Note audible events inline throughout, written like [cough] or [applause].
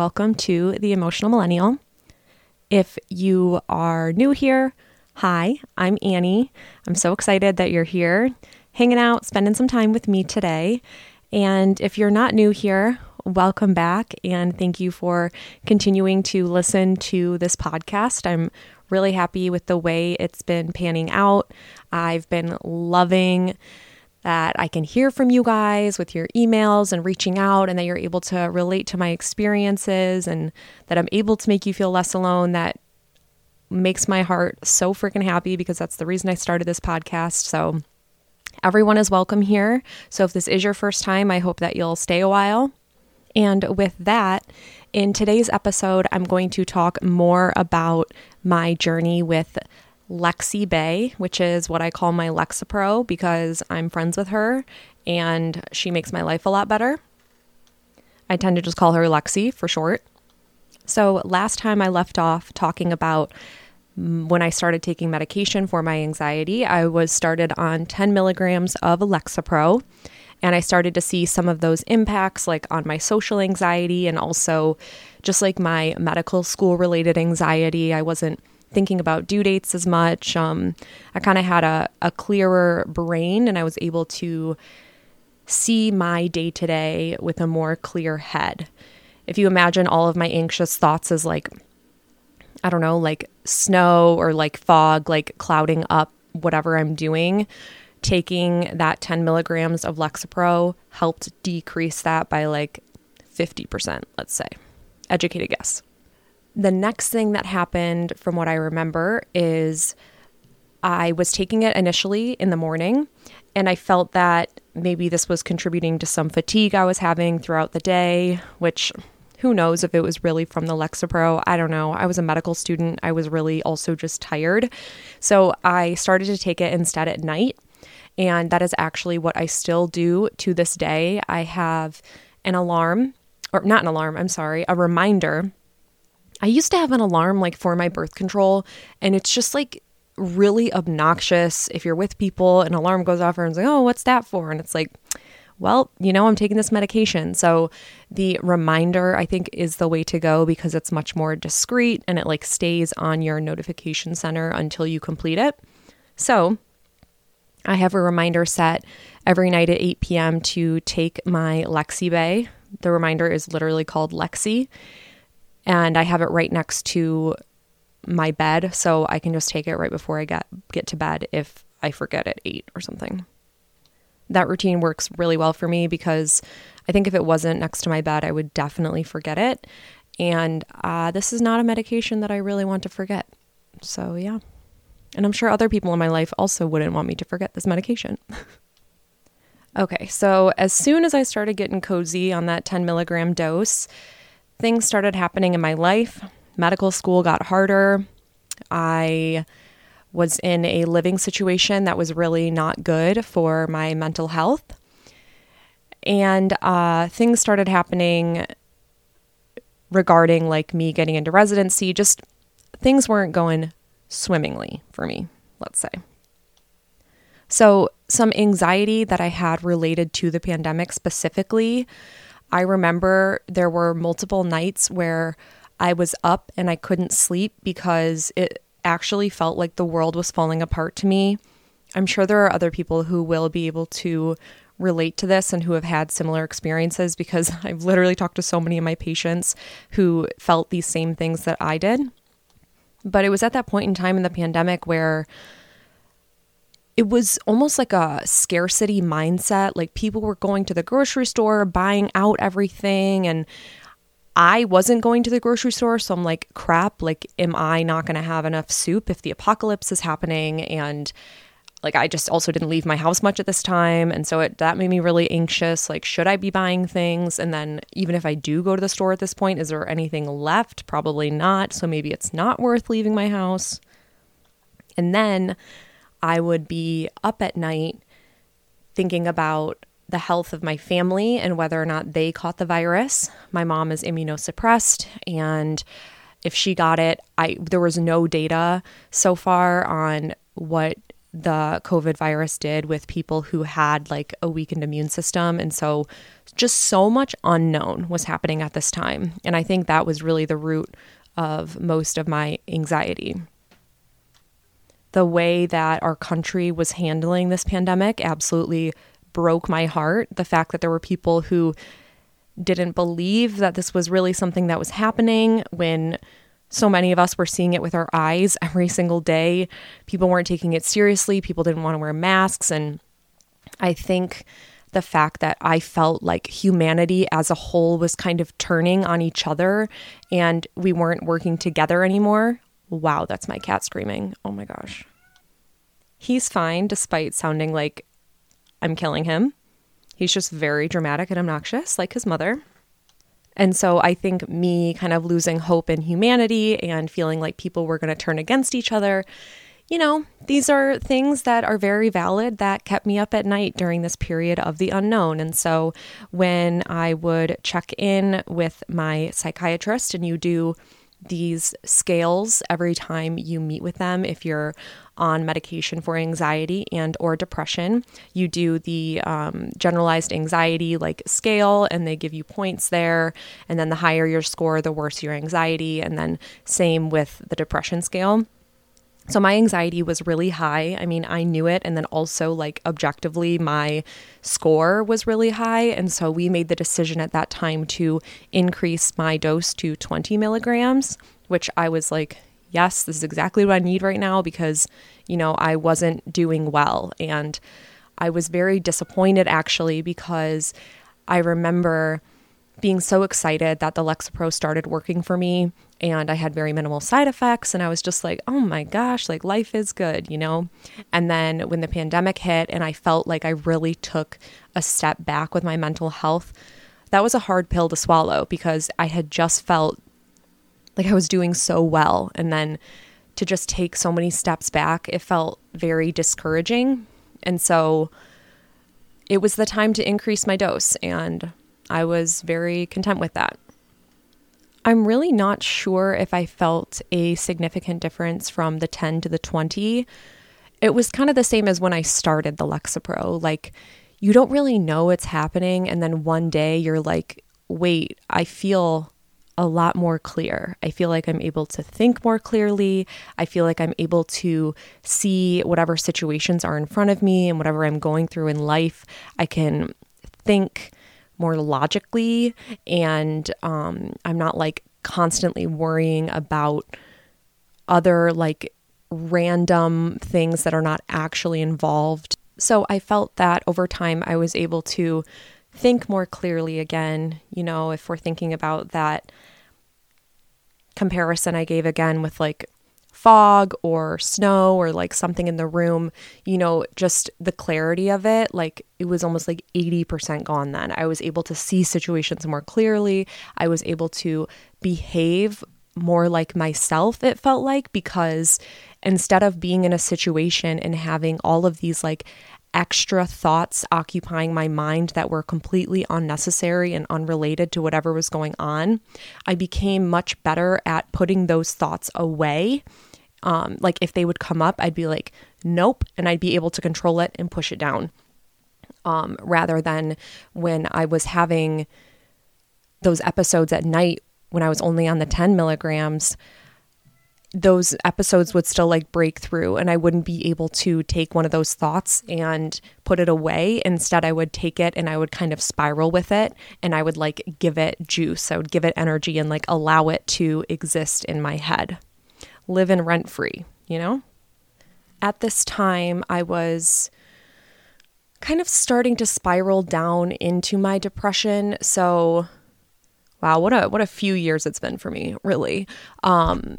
Welcome to The Emotional Millennial. If you are new here, hi, I'm Annie. I'm so excited that you're here, hanging out, spending some time with me today. And if you're not new here, welcome back and thank you for continuing to listen to this podcast. I'm really happy with the way it's been panning out. I've been loving that I can hear from you guys with your emails and reaching out, and that you're able to relate to my experiences, and that I'm able to make you feel less alone. That makes my heart so freaking happy because that's the reason I started this podcast. So, everyone is welcome here. So, if this is your first time, I hope that you'll stay a while. And with that, in today's episode, I'm going to talk more about my journey with Lexibae, which is what I call my Lexapro because I'm friends with her and she makes my life a lot better. I tend to just call her Lexi for short. So, last time I left off talking about mm, when I started taking medication for my anxiety, I was started on 10 milligrams of Lexapro. And I started to see some of those impacts, like on my social anxiety and also just like my medical school related anxiety. I wasn't thinking about due dates as much. Um, I kind of had a, a clearer brain and I was able to see my day to day with a more clear head. If you imagine all of my anxious thoughts as like, I don't know, like snow or like fog, like clouding up whatever I'm doing, taking that 10 milligrams of Lexapro helped decrease that by like 50%, let's say. Educated guess. The next thing that happened, from what I remember, is I was taking it initially in the morning, and I felt that maybe this was contributing to some fatigue I was having throughout the day, which who knows if it was really from the Lexapro. I don't know. I was a medical student. I was really also just tired. So I started to take it instead at night. And that is actually what I still do to this day. I have an alarm, or not an alarm, I'm sorry, a reminder I used to have an alarm like for my birth control, and it's just like really obnoxious if you're with people an alarm goes off and it's like, oh, what's that for? And it's like, well, you know, I'm taking this medication. So the reminder, I think, is the way to go because it's much more discreet and it like stays on your notification center until you complete it. So I have a reminder set every night at 8 p.m. to take my Lexibae. The reminder is literally called Lexi and I have it right next to my bed so I can just take it right before I get get to bed if I forget at 8 or something. That routine works really well for me because I think if it wasn't next to my bed, I would definitely forget it. And uh, this is not a medication that I really want to forget. So, yeah. And I'm sure other people in my life also wouldn't want me to forget this medication. [laughs] okay, so as soon as I started getting cozy on that 10 milligram dose, things started happening in my life. Medical school got harder. I was in a living situation that was really not good for my mental health. And uh, things started happening regarding like me getting into residency. Just things weren't going swimmingly for me, let's say. So, some anxiety that I had related to the pandemic specifically I remember there were multiple nights where I was up and I couldn't sleep because it actually felt like the world was falling apart to me. I'm sure there are other people who will be able to relate to this and who have had similar experiences because [laughs] I've literally talked to so many of my patients who felt these same things that I did. But it was at that point in time in the pandemic where it was almost like a scarcity mindset. Like people were going to the grocery store, buying out everything. And I wasn't going to the grocery store. So I'm like, crap, like, am I not going to have enough soup if the apocalypse is happening? And like, I just also didn't leave my house much at this time. And so it, that made me really anxious. Like, should I be buying things? And then even if I do go to the store at this point, is there anything left? Probably not. So maybe it's not worth leaving my house. And then I would be up at night thinking about the health of my family and whether or not they caught the virus. My mom is immunosuppressed and if she got it, I there was no data so far on what the COVID virus did with people who had like a weakened immune system. And so just so much unknown was happening at this time. And I think that was really the root of most of my anxiety. The way that our country was handling this pandemic absolutely broke my heart. The fact that there were people who didn't believe that this was really something that was happening when so many of us were seeing it with our eyes [laughs] every single day. People weren't taking it seriously, people didn't want to wear masks. And I think the fact that I felt like humanity as a whole was kind of turning on each other and we weren't working together anymore. Wow, that's my cat screaming. Oh my gosh. He's fine despite sounding like I'm killing him. He's just very dramatic and obnoxious, like his mother. And so I think me kind of losing hope in humanity and feeling like people were going to turn against each other, you know, these are things that are very valid that kept me up at night during this period of the unknown. And so when I would check in with my psychiatrist and you do these scales every time you meet with them. If you're on medication for anxiety and or depression you do the um, generalized anxiety like scale and they give you points there. And then the higher your score the worse your anxiety. And then same with the depression scale so my anxiety was really high. I mean, I knew it. And then also, like, objectively, my score was really high. And so we made the decision at that time to increase my dose to 20 milligrams, which I was like, yes, this is exactly what I need right now because, you know, I wasn't doing well. And I was very disappointed actually because I remember being so excited that the Lexapro started working for me and I had very minimal side effects. And I was just like, oh my gosh, like life is good, you know? And then when the pandemic hit and I felt like I really took a step back with my mental health, that was a hard pill to swallow because I had just felt like I was doing so well. And then to just take so many steps back, it felt very discouraging. And so it was the time to increase my dose. And I was very content with that. I'm really not sure if I felt a significant difference from the 10 to the 20. It was kind of the same as when I started the Lexapro. Like, you don't really know it's happening. And then one day you're like, wait, I feel a lot more clear. I feel like I'm able to think more clearly. I feel like I'm able to see whatever situations are in front of me and whatever I'm going through in life. I can think more logically and um, i'm not like constantly worrying about other like random things that are not actually involved. So i felt that over time i was able to think more clearly again you know if we're thinking about that comparison i gave again with like fog or snow or like something in the room, you know, just the clarity of it, like it was almost like 80% gone then. I was able to see situations more clearly. I was able to behave more like myself, it felt like, because instead of being in a situation and having all of these like extra thoughts occupying my mind that were completely unnecessary and unrelated to whatever was going on, I became much better at putting those thoughts away um, like if they would come up, I'd be like, nope, and I'd be able to control it and push it down. Um, rather than when I was having those episodes at night when I was only on the 10 milligrams, those episodes would still like break through and I wouldn't be able to take one of those thoughts and put it away. Instead, I would take it and I would kind of spiral with it and I would like give it juice. I would give it energy and like allow it to exist in my head living rent free, you know? At this time, I was kind of starting to spiral down into my depression. So, wow, what a what a few years it's been for me, really. Um,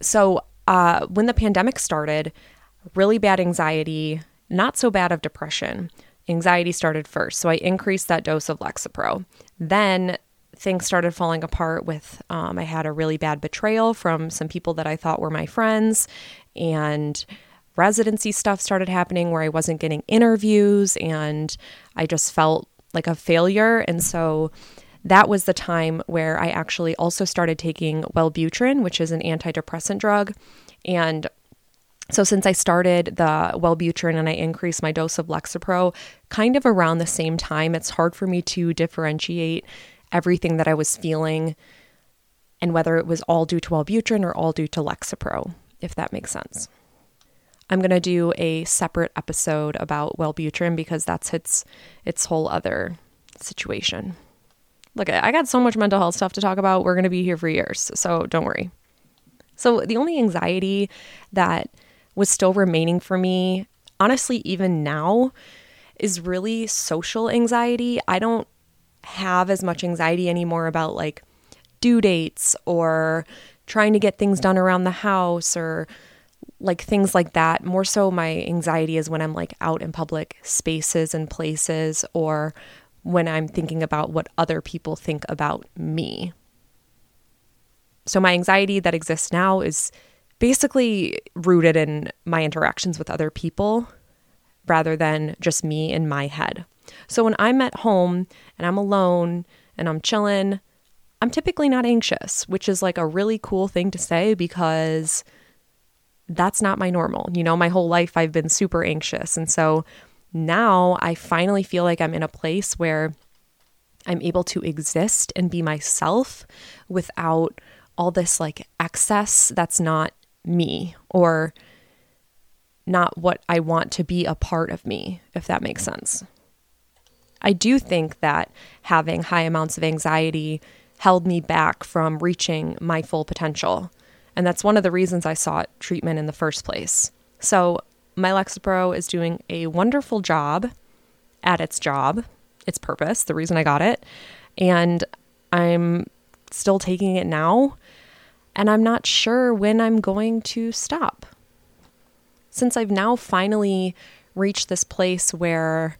so, uh, when the pandemic started, really bad anxiety, not so bad of depression. Anxiety started first, so I increased that dose of Lexapro. Then things started falling apart with um, I had a really bad betrayal from some people that I thought were my friends, and residency stuff started happening where I wasn't getting interviews, and I just felt like a failure. And so that was the time where I actually also started taking Wellbutrin, which is an antidepressant drug. And So, since I started the Wellbutrin and I increased my dose of Lexapro kind of around the same time, it's hard for me to differentiate everything that I was feeling and whether it was all due to Wellbutrin or all due to Lexapro, if that makes sense. I'm going to do a separate episode about Wellbutrin because that's its its whole other situation. Look, I got so much mental health stuff to talk about. We're going to be here for years, so don't worry. So the only anxiety that was still remaining for me, honestly even now, is really social anxiety. I don't have as much anxiety anymore about like due dates or trying to get things done around the house or like things like that. More so, my anxiety is when I'm like out in public spaces and places or when I'm thinking about what other people think about me. So, my anxiety that exists now is basically rooted in my interactions with other people rather than just me in my head. So, when I'm at home and I'm alone and I'm chilling, I'm typically not anxious, which is like a really cool thing to say because that's not my normal. You know, my whole life I've been super anxious. And so now I finally feel like I'm in a place where I'm able to exist and be myself without all this like excess that's not me or not what I want to be a part of me, if that makes sense. I do think that having high amounts of anxiety held me back from reaching my full potential. And that's one of the reasons I sought treatment in the first place. So, my Lexapro is doing a wonderful job at its job, its purpose, the reason I got it. And I'm still taking it now. And I'm not sure when I'm going to stop. Since I've now finally reached this place where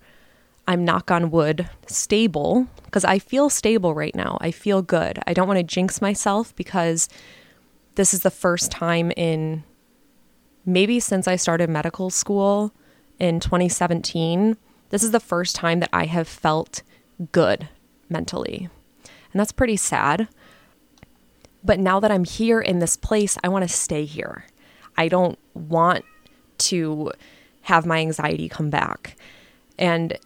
I'm knock on wood, stable, because I feel stable right now. I feel good. I don't want to jinx myself because this is the first time in maybe since I started medical school in 2017. This is the first time that I have felt good mentally. And that's pretty sad. But now that I'm here in this place, I want to stay here. I don't want to have my anxiety come back. And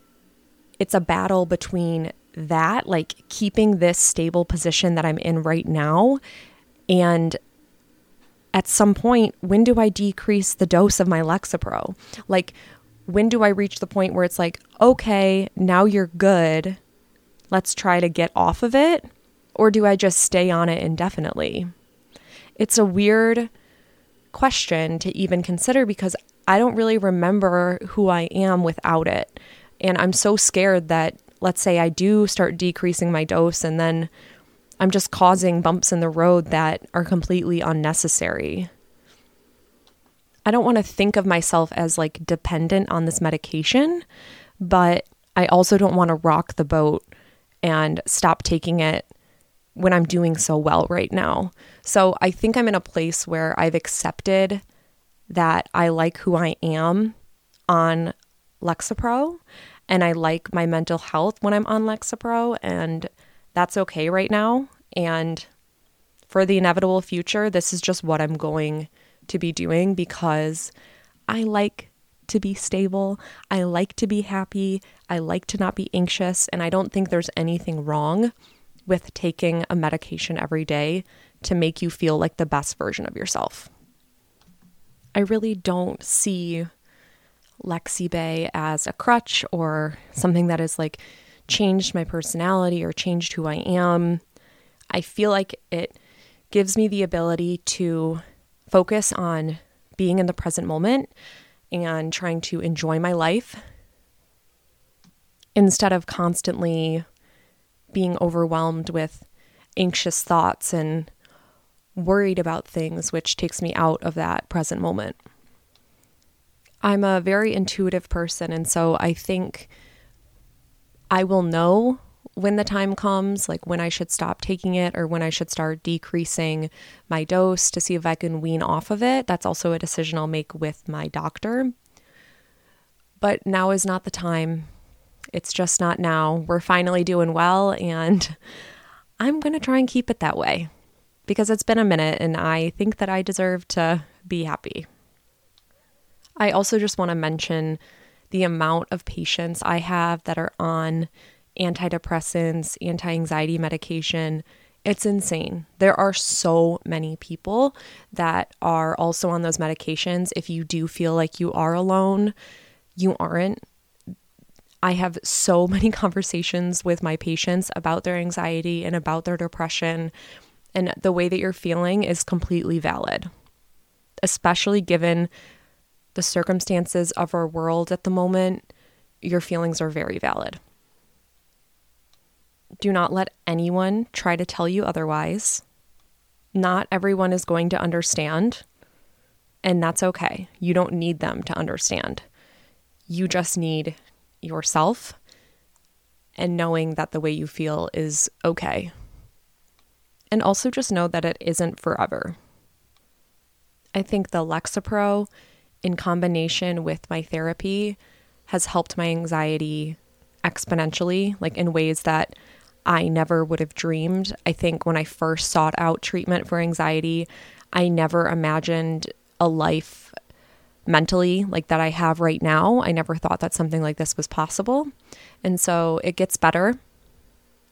it's a battle between that, like keeping this stable position that I'm in right now, and at some point, when do I decrease the dose of my Lexapro? Like, when do I reach the point where it's like, okay, now you're good. Let's try to get off of it. Or do I just stay on it indefinitely? It's a weird question to even consider because I don't really remember who I am without it. And I'm so scared that, let's say, I do start decreasing my dose and then I'm just causing bumps in the road that are completely unnecessary. I don't want to think of myself as like dependent on this medication, but I also don't want to rock the boat and stop taking it when I'm doing so well right now. So I think I'm in a place where I've accepted that I like who I am on Lexapro and I like my mental health when I'm on Lexapro and that's okay right now. And for the inevitable future, this is just what I'm going to be doing because I like to be stable. I like to be happy. I like to not be anxious. And I don't think there's anything wrong with taking a medication every day to make you feel like the best version of yourself. I really don't see Lexibae as a crutch or something that has like changed my personality or changed who I am. I feel like it gives me the ability to focus on being in the present moment and trying to enjoy my life instead of constantly being overwhelmed with anxious thoughts and worried about things, which takes me out of that present moment. I'm a very intuitive person, and so I think I will know when the time comes, like when I should stop taking it or when I should start decreasing my dose to see if I can wean off of it. That's also a decision I'll make with my doctor. But now is not the time. It's just not now. We're finally doing well, and [laughs] I'm going to try and keep it that way because it's been a minute and I think that I deserve to be happy. I also just want to mention the amount of patients I have that are on antidepressants, anti anxiety medication. It's insane. There are so many people that are also on those medications. If you do feel like you are alone, you aren't. I have so [laughs] many conversations with my patients about their anxiety and about their depression, and the way that you're feeling is completely valid, especially given the circumstances of our world at the moment. Your feelings are very valid. Do not let anyone try to tell you otherwise. Not everyone is going to understand, and that's okay. You don't need them to understand. You just need yourself and knowing that the way you feel is okay. And also just know that it isn't forever. I think the Lexapro, in combination with my therapy, has helped my anxiety exponentially, like in ways that I never would have dreamed. I think when I first sought out treatment for anxiety, I never imagined a life mentally like that I have right now. I never thought that something like this was possible. And so it gets better,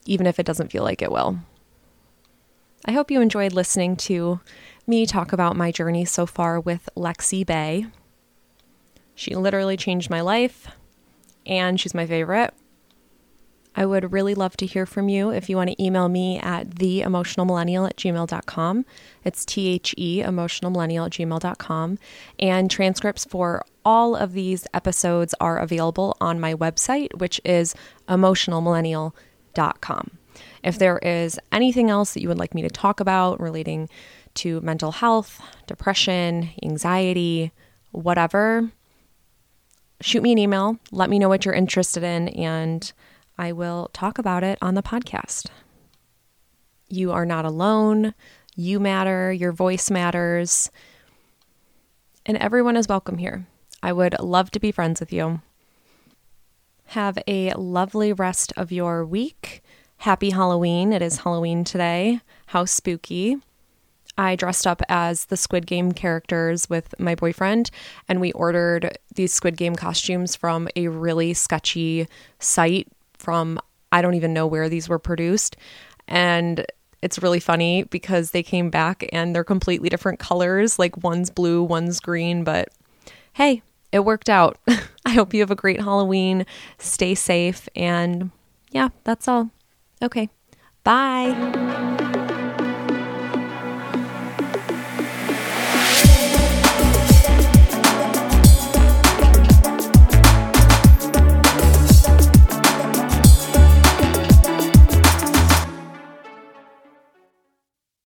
even if it doesn't feel like it will. I hope you enjoyed listening to me talk about my journey so far with Lexibae. She literally changed my life, and she's my favorite. I would really love to hear from you if you want to email me at theemotionalmillennial at gmail.com. It's T H E emotionalmillennial at gmail.com. And transcripts for all of these episodes are available on my website, which is emotionalmillennial.com. If there is anything else that you would like me to talk about relating to mental health, depression, anxiety, whatever, shoot me an email. Let me know what you're interested in, and I will talk about it on the podcast. You are not alone. You matter. Your voice matters. And everyone is welcome here. I would love to be friends with you. Have a lovely rest of your week. Happy Halloween. It is Halloween today. How spooky. I dressed up as the Squid Game characters with my boyfriend, and we ordered these Squid Game costumes from a really sketchy site from I don't even know where these were produced. And it's really funny because they came back and they're completely different colors. Like one's blue, one's green, but hey, it worked out. [laughs] I hope you have a great Halloween. Stay safe. And yeah, that's all. Okay. Bye.